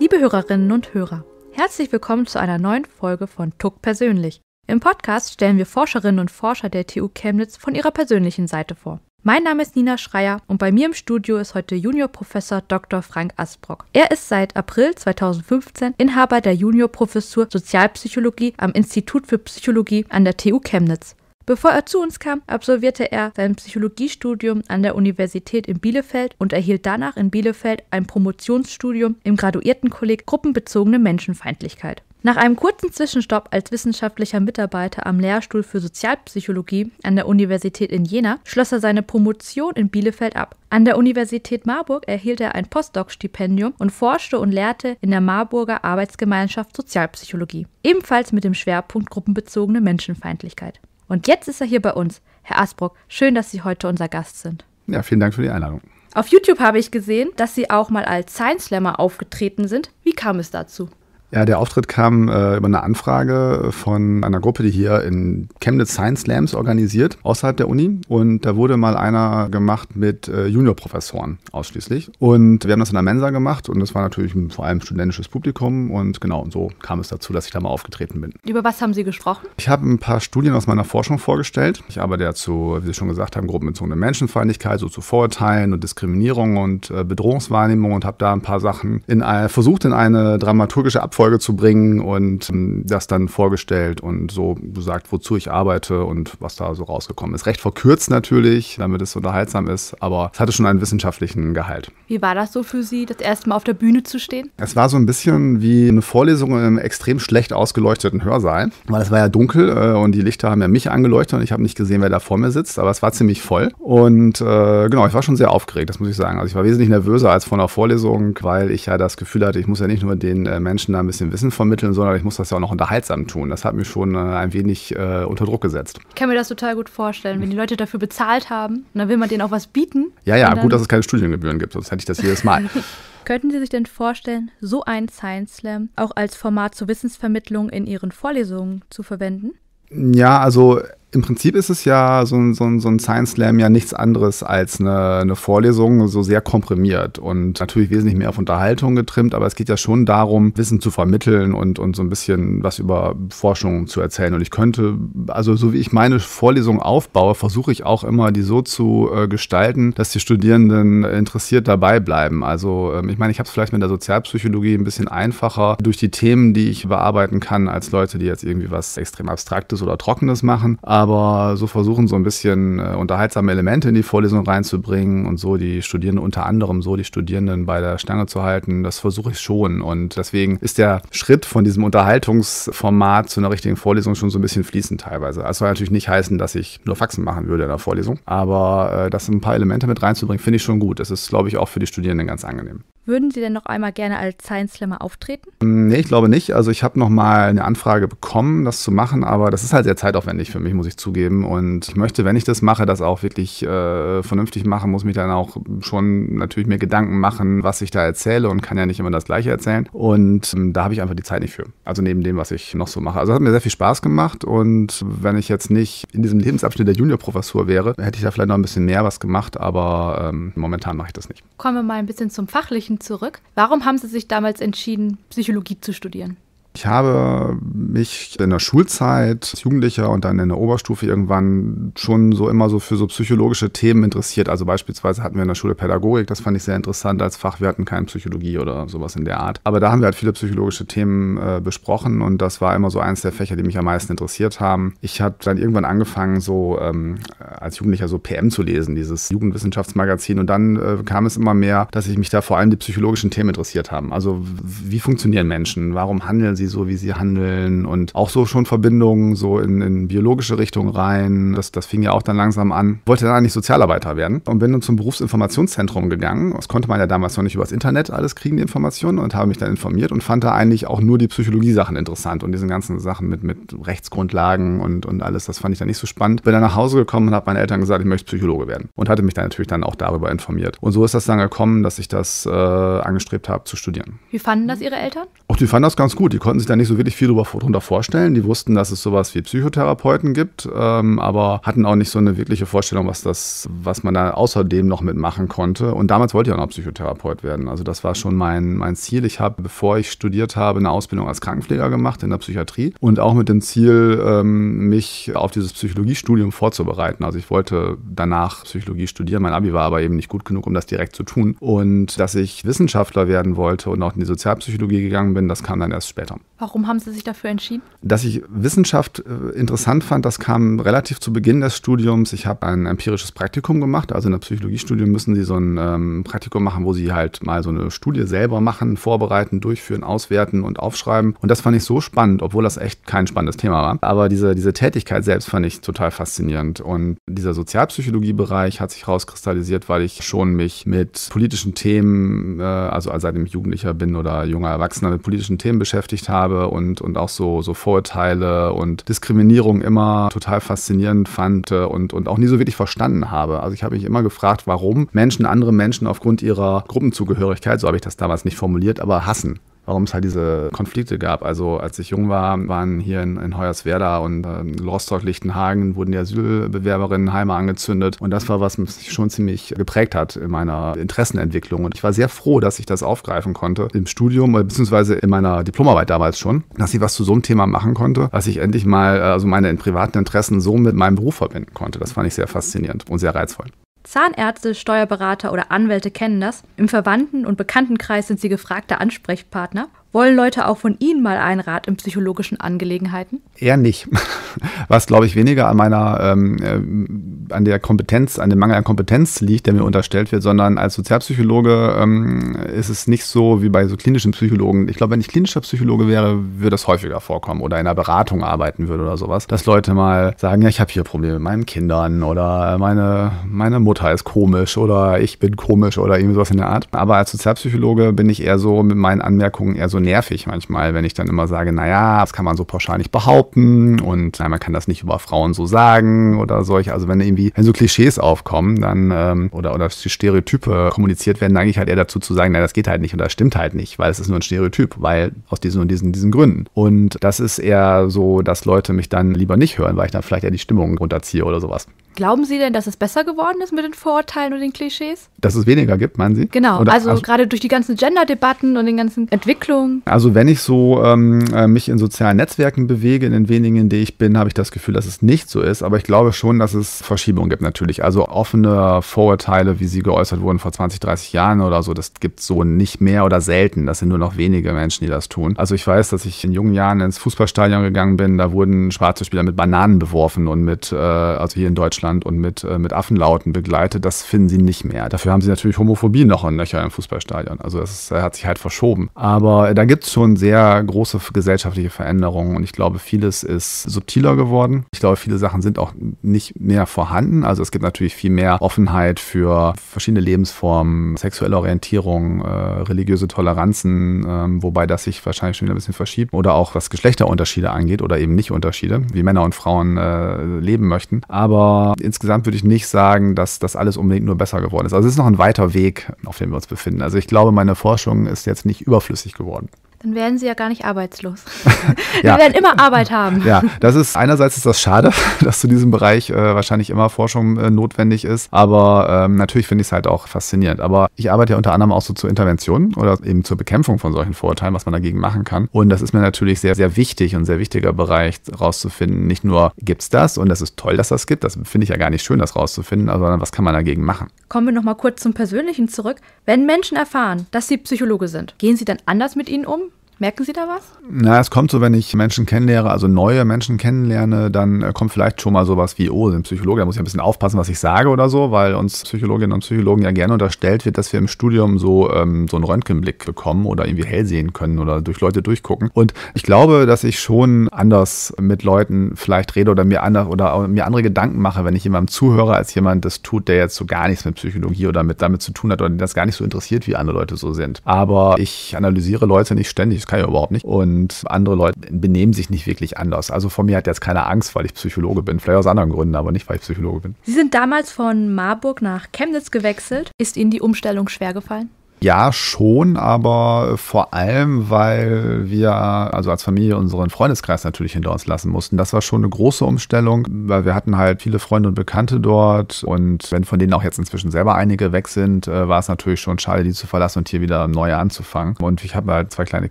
Liebe Hörerinnen und Hörer, herzlich willkommen zu einer neuen Folge von Tuck persönlich. Im Podcast stellen wir Forscherinnen und Forscher der TU Chemnitz von ihrer persönlichen Seite vor. Mein Name ist Nina Schreier und bei mir im Studio ist heute Juniorprofessor Dr. Frank Asbrock. Er ist seit April 2015 Inhaber der Juniorprofessur Sozialpsychologie am Institut für Psychologie an der TU Chemnitz. Bevor er zu uns kam, absolvierte er sein Psychologiestudium an der Universität in Bielefeld und erhielt danach in Bielefeld ein Promotionsstudium im Graduiertenkolleg Gruppenbezogene Menschenfeindlichkeit. Nach einem kurzen Zwischenstopp als wissenschaftlicher Mitarbeiter am Lehrstuhl für Sozialpsychologie an der Universität in Jena schloss er seine Promotion in Bielefeld ab. An der Universität Marburg erhielt er ein Postdoc-Stipendium und forschte und lehrte in der Marburger Arbeitsgemeinschaft Sozialpsychologie, ebenfalls mit dem Schwerpunkt gruppenbezogene Menschenfeindlichkeit. Und jetzt ist er hier bei uns. Herr Asbrock, schön, dass Sie heute unser Gast sind. Ja, vielen Dank für die Einladung. Auf YouTube habe ich gesehen, dass Sie auch mal als Science Slammer aufgetreten sind. Wie kam es dazu? Ja, der Auftritt kam äh, über eine Anfrage von einer Gruppe, die hier in Chemnitz Science Slams organisiert, außerhalb der Uni. Und da wurde mal einer gemacht mit äh, Juniorprofessoren ausschließlich. Und wir haben das in der Mensa gemacht und das war natürlich vor allem studentisches Publikum. Und genau, und so kam es dazu, dass ich da mal aufgetreten bin. Über was haben Sie gesprochen? Ich habe ein paar Studien aus meiner Forschung vorgestellt. Ich arbeite ja zu, wie Sie schon gesagt haben, gruppenbezogene Menschenfeindlichkeit, so zu Vorurteilen und Diskriminierung und äh, Bedrohungswahrnehmung und habe da ein paar Sachen in, äh, versucht, in eine dramaturgische Abfolge Folge zu bringen und ähm, das dann vorgestellt und so gesagt, wozu ich arbeite und was da so rausgekommen ist. Recht verkürzt natürlich, damit es unterhaltsam ist, aber es hatte schon einen wissenschaftlichen Gehalt. Wie war das so für Sie, das erste Mal auf der Bühne zu stehen? Es war so ein bisschen wie eine Vorlesung in einem extrem schlecht ausgeleuchteten Hörsaal, weil es war ja dunkel äh, und die Lichter haben ja mich angeleuchtet und ich habe nicht gesehen, wer da vor mir sitzt, aber es war ziemlich voll und äh, genau, ich war schon sehr aufgeregt, das muss ich sagen. Also ich war wesentlich nervöser als vor einer Vorlesung, weil ich ja das Gefühl hatte, ich muss ja nicht nur den äh, Menschen da ein bisschen Wissen vermitteln, sondern ich muss das ja auch noch unterhaltsam tun. Das hat mich schon äh, ein wenig äh, unter Druck gesetzt. Ich kann mir das total gut vorstellen, wenn die Leute dafür bezahlt haben und dann will man denen auch was bieten. Ja, ja, gut, dass es keine Studiengebühren gibt, sonst hätte ich das jedes Mal. Könnten Sie sich denn vorstellen, so einen Science Slam auch als Format zur Wissensvermittlung in Ihren Vorlesungen zu verwenden? Ja, also im Prinzip ist es ja so ein, so ein, so ein Science Slam ja nichts anderes als eine, eine, Vorlesung, so sehr komprimiert und natürlich wesentlich mehr auf Unterhaltung getrimmt, aber es geht ja schon darum, Wissen zu vermitteln und, und so ein bisschen was über Forschung zu erzählen. Und ich könnte, also so wie ich meine Vorlesung aufbaue, versuche ich auch immer, die so zu äh, gestalten, dass die Studierenden interessiert dabei bleiben. Also ähm, ich meine, ich habe es vielleicht mit der Sozialpsychologie ein bisschen einfacher durch die Themen, die ich bearbeiten kann, als Leute, die jetzt irgendwie was extrem Abstraktes oder Trockenes machen. Aber aber so versuchen so ein bisschen äh, unterhaltsame Elemente in die Vorlesung reinzubringen und so die Studierenden unter anderem so die Studierenden bei der Stange zu halten, das versuche ich schon und deswegen ist der Schritt von diesem Unterhaltungsformat zu einer richtigen Vorlesung schon so ein bisschen fließend teilweise. Das soll natürlich nicht heißen, dass ich nur Faxen machen würde in der Vorlesung, aber äh, das ein paar Elemente mit reinzubringen, finde ich schon gut. Das ist, glaube ich, auch für die Studierenden ganz angenehm. Würden Sie denn noch einmal gerne als Science Slammer auftreten? Nee, ich glaube nicht. Also ich habe noch mal eine Anfrage bekommen, das zu machen, aber das ist halt sehr zeitaufwendig für mich, muss ich zugeben. Und ich möchte, wenn ich das mache, das auch wirklich äh, vernünftig machen, muss mich dann auch schon natürlich mir Gedanken machen, was ich da erzähle und kann ja nicht immer das Gleiche erzählen. Und ähm, da habe ich einfach die Zeit nicht für. Also neben dem, was ich noch so mache. Also hat mir sehr viel Spaß gemacht und wenn ich jetzt nicht in diesem Lebensabschnitt der Juniorprofessur wäre, hätte ich da vielleicht noch ein bisschen mehr was gemacht, aber ähm, momentan mache ich das nicht. Kommen wir mal ein bisschen zum Fachlichen zurück. Warum haben Sie sich damals entschieden, Psychologie zu studieren? Ich habe mich in der Schulzeit als Jugendlicher und dann in der Oberstufe irgendwann schon so immer so für so psychologische Themen interessiert. Also beispielsweise hatten wir in der Schule Pädagogik, das fand ich sehr interessant als Fach. Wir hatten keine Psychologie oder sowas in der Art. Aber da haben wir halt viele psychologische Themen äh, besprochen und das war immer so eins der Fächer, die mich am meisten interessiert haben. Ich habe dann irgendwann angefangen, so ähm, als Jugendlicher so PM zu lesen, dieses Jugendwissenschaftsmagazin. Und dann äh, kam es immer mehr, dass ich mich da vor allem die psychologischen Themen interessiert haben. Also wie funktionieren Menschen? Warum handeln sie sie so, wie sie handeln und auch so schon Verbindungen so in, in biologische Richtung rein. Das, das fing ja auch dann langsam an. Wollte dann eigentlich Sozialarbeiter werden und bin dann zum Berufsinformationszentrum gegangen. Das konnte man ja damals noch nicht übers Internet alles kriegen, die Informationen und habe mich dann informiert und fand da eigentlich auch nur die Psychologie-Sachen interessant und diese ganzen Sachen mit, mit Rechtsgrundlagen und, und alles, das fand ich dann nicht so spannend. Bin dann nach Hause gekommen und habe meinen Eltern gesagt, ich möchte Psychologe werden und hatte mich dann natürlich dann auch darüber informiert. Und so ist das dann gekommen, dass ich das äh, angestrebt habe zu studieren. Wie fanden das Ihre Eltern? Auch die fanden das ganz gut. Die konnten konnten sich da nicht so wirklich viel darunter vorstellen. Die wussten, dass es sowas wie Psychotherapeuten gibt, ähm, aber hatten auch nicht so eine wirkliche Vorstellung, was das, was man da außerdem noch mitmachen konnte. Und damals wollte ich auch noch Psychotherapeut werden. Also das war schon mein, mein Ziel. Ich habe, bevor ich studiert habe, eine Ausbildung als Krankenpfleger gemacht in der Psychiatrie und auch mit dem Ziel, ähm, mich auf dieses Psychologiestudium vorzubereiten. Also ich wollte danach Psychologie studieren. Mein Abi war aber eben nicht gut genug, um das direkt zu tun. Und dass ich Wissenschaftler werden wollte und auch in die Sozialpsychologie gegangen bin, das kam dann erst später. Warum haben Sie sich dafür entschieden? Dass ich Wissenschaft äh, interessant fand, das kam relativ zu Beginn des Studiums. Ich habe ein empirisches Praktikum gemacht. Also in der Psychologiestudium müssen Sie so ein ähm, Praktikum machen, wo Sie halt mal so eine Studie selber machen, vorbereiten, durchführen, auswerten und aufschreiben. Und das fand ich so spannend, obwohl das echt kein spannendes Thema war. Aber diese, diese Tätigkeit selbst fand ich total faszinierend. Und dieser Sozialpsychologiebereich hat sich rauskristallisiert, weil ich schon mich mit politischen Themen, äh, also seitdem ich Jugendlicher bin oder junger Erwachsener mit politischen Themen beschäftigt habe und, und auch so, so Vorurteile und Diskriminierung immer total faszinierend fand und, und auch nie so wirklich verstanden habe. Also ich habe mich immer gefragt, warum Menschen andere Menschen aufgrund ihrer Gruppenzugehörigkeit, so habe ich das damals nicht formuliert, aber hassen warum es halt diese Konflikte gab. Also als ich jung war, waren hier in, in Hoyerswerda und äh, Rostock, Lichtenhagen, wurden die Asylbewerberinnen Heime angezündet. Und das war, was mich schon ziemlich geprägt hat in meiner Interessenentwicklung. Und ich war sehr froh, dass ich das aufgreifen konnte im Studium, beziehungsweise in meiner Diplomarbeit damals schon, dass ich was zu so einem Thema machen konnte, dass ich endlich mal also meine privaten Interessen so mit meinem Beruf verbinden konnte. Das fand ich sehr faszinierend und sehr reizvoll. Zahnärzte, Steuerberater oder Anwälte kennen das. Im Verwandten- und Bekanntenkreis sind sie gefragte Ansprechpartner. Wollen Leute auch von Ihnen mal einen Rat in psychologischen Angelegenheiten? Eher nicht. Was, glaube ich, weniger an meiner, ähm, äh, an der Kompetenz, an dem Mangel an Kompetenz liegt, der mir unterstellt wird, sondern als Sozialpsychologe ähm, ist es nicht so wie bei so klinischen Psychologen. Ich glaube, wenn ich klinischer Psychologe wäre, würde das häufiger vorkommen oder in einer Beratung arbeiten würde oder sowas, dass Leute mal sagen, ja, ich habe hier Probleme mit meinen Kindern oder meine, meine Mutter ist komisch oder ich bin komisch oder irgendwie sowas in der Art. Aber als Sozialpsychologe bin ich eher so mit meinen Anmerkungen eher so nervig manchmal, wenn ich dann immer sage, naja, das kann man so pauschal nicht behaupten und na, man kann das nicht über Frauen so sagen oder solche. Also wenn irgendwie, wenn so Klischees aufkommen, dann ähm, oder, oder Stereotype kommuniziert werden, neige ich halt eher dazu zu sagen, naja, das geht halt nicht und das stimmt halt nicht, weil es ist nur ein Stereotyp, weil aus diesen und diesen, diesen Gründen. Und das ist eher so, dass Leute mich dann lieber nicht hören, weil ich dann vielleicht eher die Stimmung runterziehe oder sowas. Glauben Sie denn, dass es besser geworden ist mit den Vorurteilen und den Klischees? Dass es weniger gibt, meinen Sie? Genau, Oder, also, also, gerade durch die ganzen Gender-Debatten und den ganzen Entwicklungen. Also wenn ich so ähm, äh, mich in sozialen Netzwerken bewege, in den wenigen, in denen ich bin, habe ich das Gefühl, dass es nicht so ist. Aber ich glaube schon, dass es Verschiebungen gibt natürlich. Also offene Vorurteile, wie sie geäußert wurden vor 20, 30 Jahren oder so, das gibt es so nicht mehr oder selten. Das sind nur noch wenige Menschen, die das tun. Also ich weiß, dass ich in jungen Jahren ins Fußballstadion gegangen bin, da wurden schwarze Spieler mit Bananen beworfen und mit, äh, also hier in Deutschland Deutschland und mit, äh, mit Affenlauten begleitet, das finden sie nicht mehr. Dafür haben sie natürlich Homophobie noch und nöcher im Fußballstadion. Also das äh, hat sich halt verschoben. Aber da gibt es schon sehr große gesellschaftliche Veränderungen und ich glaube, vieles ist subtiler geworden. Ich glaube, viele Sachen sind auch nicht mehr vorhanden. Also es gibt natürlich viel mehr Offenheit für verschiedene Lebensformen, sexuelle Orientierung, äh, religiöse Toleranzen, äh, wobei das sich wahrscheinlich schon wieder ein bisschen verschiebt. Oder auch was Geschlechterunterschiede angeht oder eben nicht Unterschiede, wie Männer und Frauen äh, leben möchten. Aber insgesamt würde ich nicht sagen, dass das alles unbedingt nur besser geworden ist. Also es ist noch ein weiter Weg, auf dem wir uns befinden. Also ich glaube, meine Forschung ist jetzt nicht überflüssig geworden dann werden sie ja gar nicht arbeitslos. ja. werden immer Arbeit haben. Ja, das ist einerseits ist das schade, dass zu diesem Bereich äh, wahrscheinlich immer Forschung äh, notwendig ist, aber ähm, natürlich finde ich es halt auch faszinierend. Aber ich arbeite ja unter anderem auch so zur Intervention oder eben zur Bekämpfung von solchen Vorurteilen, was man dagegen machen kann. Und das ist mir natürlich sehr, sehr wichtig und sehr wichtiger Bereich rauszufinden. Nicht nur gibt es das und das ist toll, dass das gibt, das finde ich ja gar nicht schön, das rauszufinden, sondern was kann man dagegen machen. Kommen wir nochmal kurz zum Persönlichen zurück. Wenn Menschen erfahren, dass sie Psychologe sind, gehen sie dann anders mit ihnen um? Merken Sie da was? Na, es kommt so, wenn ich Menschen kennenlehre, also neue Menschen kennenlerne, dann äh, kommt vielleicht schon mal sowas wie, oh, sind Psychologe, da muss ich ein bisschen aufpassen, was ich sage oder so, weil uns Psychologinnen und Psychologen ja gerne unterstellt wird, dass wir im Studium so, ähm, so einen Röntgenblick bekommen oder irgendwie hell sehen können oder durch Leute durchgucken. Und ich glaube, dass ich schon anders mit Leuten vielleicht rede oder mir, anders, oder mir andere Gedanken mache, wenn ich jemandem zuhöre, als jemand das tut, der jetzt so gar nichts mit Psychologie oder mit, damit zu tun hat oder das gar nicht so interessiert, wie andere Leute so sind. Aber ich analysiere Leute nicht ständig das kann ich überhaupt nicht. Und andere Leute benehmen sich nicht wirklich anders. Also von mir hat jetzt keine Angst, weil ich Psychologe bin. Vielleicht aus anderen Gründen, aber nicht, weil ich Psychologe bin. Sie sind damals von Marburg nach Chemnitz gewechselt. Ist Ihnen die Umstellung schwer gefallen? Ja, schon, aber vor allem, weil wir also als Familie unseren Freundeskreis natürlich hinter uns lassen mussten. Das war schon eine große Umstellung, weil wir hatten halt viele Freunde und Bekannte dort und wenn von denen auch jetzt inzwischen selber einige weg sind, äh, war es natürlich schon schade, die zu verlassen und hier wieder neu anzufangen. Und ich habe halt zwei kleine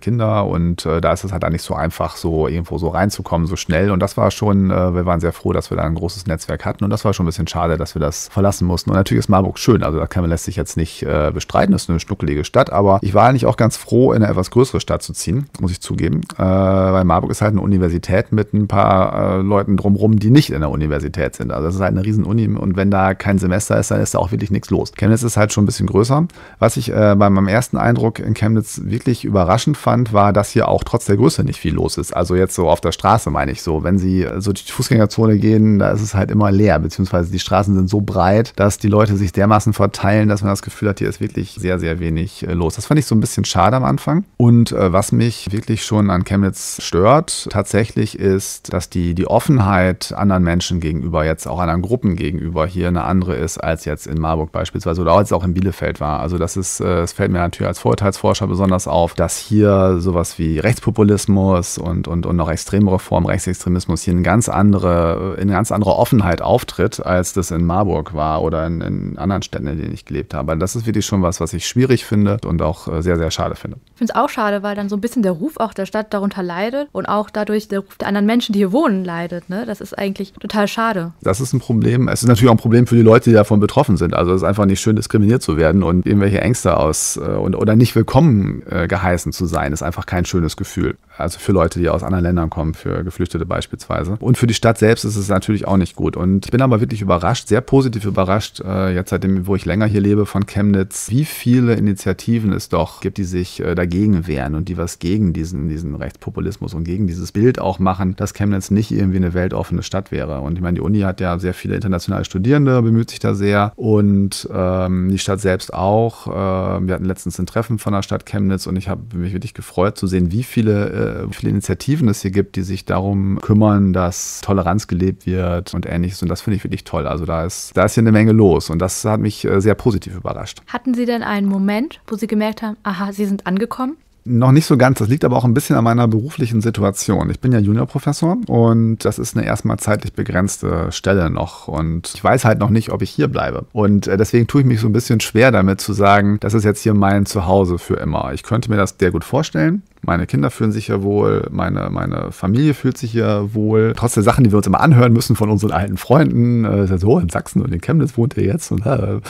Kinder und äh, da ist es halt auch nicht so einfach, so irgendwo so reinzukommen, so schnell. Und das war schon, äh, wir waren sehr froh, dass wir da ein großes Netzwerk hatten und das war schon ein bisschen schade, dass wir das verlassen mussten. Und natürlich ist Marburg schön, also da kann man lässt sich jetzt nicht bestreiten, das ist eine schnuckelige Stadt, aber ich war eigentlich auch ganz froh, in eine etwas größere Stadt zu ziehen, muss ich zugeben. Äh, weil Marburg ist halt eine Universität mit ein paar äh, Leuten drumherum, die nicht in der Universität sind. Also das ist halt eine riesen Uni und wenn da kein Semester ist, dann ist da auch wirklich nichts los. Chemnitz ist halt schon ein bisschen größer. Was ich äh, bei meinem ersten Eindruck in Chemnitz wirklich überraschend fand, war, dass hier auch trotz der Größe nicht viel los ist. Also jetzt so auf der Straße meine ich so. Wenn Sie so die Fußgängerzone gehen, da ist es halt immer leer, beziehungsweise die Straßen sind so breit, dass die Leute sich dermaßen verteilen, dass man das Gefühl hat, hier ist wirklich sehr, sehr wenig wenig äh, los. Das fand ich so ein bisschen schade am Anfang. Und äh, was mich wirklich schon an Chemnitz stört, tatsächlich ist, dass die, die Offenheit anderen Menschen gegenüber, jetzt auch anderen Gruppen gegenüber hier eine andere ist, als jetzt in Marburg beispielsweise oder als auch in Bielefeld war. Also das ist, äh, es fällt mir natürlich als Vorurteilsforscher besonders auf, dass hier sowas wie Rechtspopulismus und, und, und noch extremere Formen Rechtsextremismus hier eine ganz andere, in ganz andere Offenheit auftritt, als das in Marburg war oder in, in anderen Städten, in denen ich gelebt habe. Das ist wirklich schon was, was ich schwierig finde finde und auch äh, sehr, sehr schade finde. Ich finde es auch schade, weil dann so ein bisschen der Ruf auch der Stadt darunter leidet und auch dadurch der Ruf der anderen Menschen, die hier wohnen, leidet. Ne? Das ist eigentlich total schade. Das ist ein Problem. Es ist natürlich auch ein Problem für die Leute, die davon betroffen sind. Also es ist einfach nicht schön, diskriminiert zu werden und irgendwelche Ängste aus äh, und, oder nicht willkommen äh, geheißen zu sein, ist einfach kein schönes Gefühl. Also für Leute, die aus anderen Ländern kommen, für Geflüchtete beispielsweise. Und für die Stadt selbst ist es natürlich auch nicht gut. Und ich bin aber wirklich überrascht, sehr positiv überrascht, jetzt seitdem, wo ich länger hier lebe, von Chemnitz, wie viele Initiativen es doch gibt, die sich äh, dagegen wehren und die was gegen diesen, diesen Rechtspopulismus und gegen dieses Bild auch machen, dass Chemnitz nicht irgendwie eine weltoffene Stadt wäre. Und ich meine, die Uni hat ja sehr viele internationale Studierende, bemüht sich da sehr. Und ähm, die Stadt selbst auch. Äh, wir hatten letztens ein Treffen von der Stadt Chemnitz und ich habe mich wirklich gefreut zu sehen, wie viele äh, viele Initiativen es hier gibt, die sich darum kümmern, dass Toleranz gelebt wird und ähnliches. Und das finde ich wirklich toll. Also da ist, da ist hier eine Menge los und das hat mich äh, sehr positiv überrascht. Hatten Sie denn einen Moment, wo Sie gemerkt haben, aha, Sie sind angekommen? Noch nicht so ganz. Das liegt aber auch ein bisschen an meiner beruflichen Situation. Ich bin ja Juniorprofessor und das ist eine erstmal zeitlich begrenzte Stelle noch. Und ich weiß halt noch nicht, ob ich hier bleibe. Und äh, deswegen tue ich mich so ein bisschen schwer damit zu sagen, das ist jetzt hier mein Zuhause für immer. Ich könnte mir das sehr gut vorstellen. Meine Kinder fühlen sich ja wohl, meine, meine Familie fühlt sich ja wohl. Trotz der Sachen, die wir uns immer anhören müssen von unseren alten Freunden, äh, so in Sachsen und in Chemnitz wohnt ihr jetzt. Und, äh,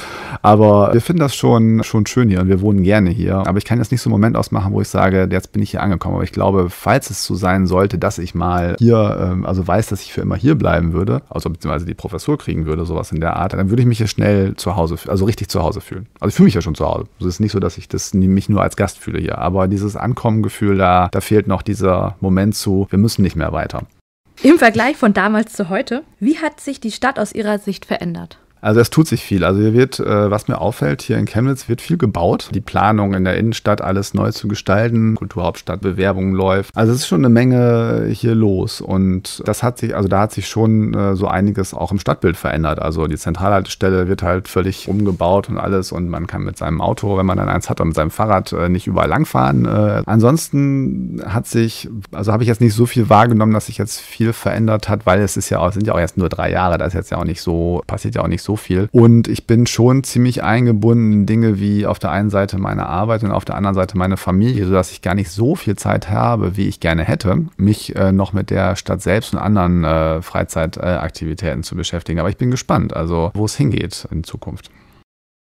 aber wir finden das schon, schon schön hier und wir wohnen gerne hier. Aber ich kann jetzt nicht so einen Moment ausmachen, wo ich sage, jetzt bin ich hier angekommen. Aber ich glaube, falls es so sein sollte, dass ich mal hier, äh, also weiß, dass ich für immer hier bleiben würde, also beziehungsweise die Professur kriegen würde, sowas in der Art, dann würde ich mich hier schnell zu Hause, also richtig zu Hause fühlen. Also ich fühle mich ja schon zu Hause. Es ist nicht so, dass ich das mich nur als Gast fühle hier. Aber dieses Ankommengefühl, Gefühl, da, da fehlt noch dieser Moment zu, wir müssen nicht mehr weiter. Im Vergleich von damals zu heute, wie hat sich die Stadt aus Ihrer Sicht verändert? Also es tut sich viel. Also hier wird, äh, was mir auffällt, hier in Chemnitz wird viel gebaut. Die Planung in der Innenstadt, alles neu zu gestalten, Kulturhauptstadtbewerbung läuft. Also es ist schon eine Menge hier los. Und das hat sich, also da hat sich schon äh, so einiges auch im Stadtbild verändert. Also die Zentralhaltestelle wird halt völlig umgebaut und alles. Und man kann mit seinem Auto, wenn man dann eins hat, oder mit seinem Fahrrad äh, nicht überall langfahren. ansonsten hat sich, also habe ich jetzt nicht so viel wahrgenommen, dass sich jetzt viel verändert hat, weil es ist ja auch, sind ja auch erst nur drei Jahre. Da ist jetzt ja auch nicht so, passiert ja auch nicht so viel. Und ich bin schon ziemlich eingebunden in Dinge wie auf der einen Seite meine Arbeit und auf der anderen Seite meine Familie, sodass ich gar nicht so viel Zeit habe, wie ich gerne hätte, mich äh, noch mit der Stadt selbst und anderen äh, Freizeitaktivitäten zu beschäftigen. Aber ich bin gespannt, also wo es hingeht in Zukunft.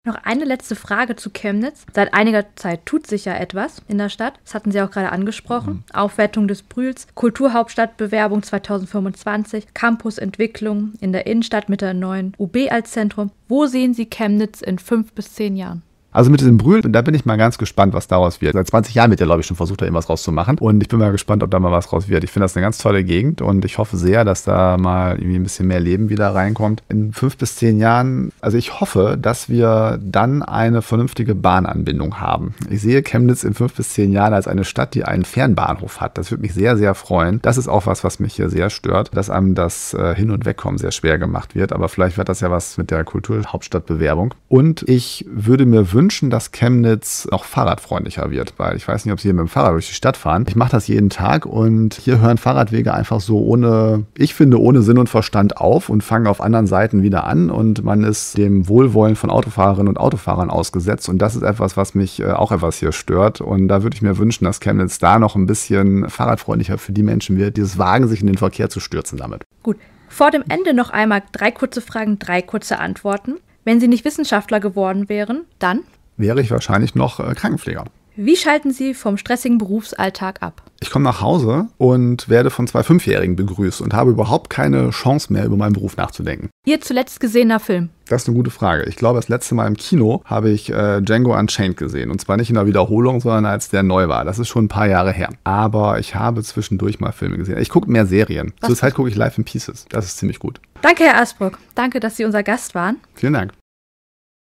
Noch eine letzte Frage zu Chemnitz. Seit einiger Zeit tut sich ja etwas in der Stadt. Das hatten Sie auch gerade angesprochen. Mhm. Aufwertung des Brühls, Kulturhauptstadtbewerbung 2025, Campusentwicklung in der Innenstadt mit der neuen UB als Zentrum. Wo sehen Sie Chemnitz in fünf bis zehn Jahren? Also mit diesem Brühl, da bin ich mal ganz gespannt, was daraus wird. Seit 20 Jahren wird ja, glaube ich, schon versucht, da irgendwas rauszumachen. Und ich bin mal gespannt, ob da mal was raus wird. Ich finde das eine ganz tolle Gegend und ich hoffe sehr, dass da mal irgendwie ein bisschen mehr Leben wieder reinkommt. In fünf bis zehn Jahren, also ich hoffe, dass wir dann eine vernünftige Bahnanbindung haben. Ich sehe Chemnitz in fünf bis zehn Jahren als eine Stadt, die einen Fernbahnhof hat. Das würde mich sehr, sehr freuen. Das ist auch was, was mich hier sehr stört, dass einem das äh, Hin- und Wegkommen sehr schwer gemacht wird. Aber vielleicht wird das ja was mit der Kulturhauptstadtbewerbung. Und ich würde mir wünschen, wünschen, dass Chemnitz noch fahrradfreundlicher wird, weil ich weiß nicht, ob Sie hier mit dem Fahrrad durch die Stadt fahren. Ich mache das jeden Tag und hier hören Fahrradwege einfach so ohne, ich finde, ohne Sinn und Verstand auf und fangen auf anderen Seiten wieder an und man ist dem Wohlwollen von Autofahrerinnen und Autofahrern ausgesetzt und das ist etwas, was mich äh, auch etwas hier stört und da würde ich mir wünschen, dass Chemnitz da noch ein bisschen fahrradfreundlicher für die Menschen wird, die es wagen, sich in den Verkehr zu stürzen damit. Gut. Vor dem Ende noch einmal drei kurze Fragen, drei kurze Antworten. Wenn Sie nicht Wissenschaftler geworden wären, dann? Wäre ich wahrscheinlich noch äh, Krankenpfleger. Wie schalten Sie vom stressigen Berufsalltag ab? Ich komme nach Hause und werde von zwei Fünfjährigen begrüßt und habe überhaupt keine Chance mehr, über meinen Beruf nachzudenken. Ihr zuletzt gesehener Film? Das ist eine gute Frage. Ich glaube, das letzte Mal im Kino habe ich äh, Django Unchained gesehen. Und zwar nicht in der Wiederholung, sondern als der neu war. Das ist schon ein paar Jahre her. Aber ich habe zwischendurch mal Filme gesehen. Ich gucke mehr Serien. Was? Zurzeit gucke ich Life in Pieces. Das ist ziemlich gut. Danke, Herr Asbrook. Danke, dass Sie unser Gast waren. Vielen Dank.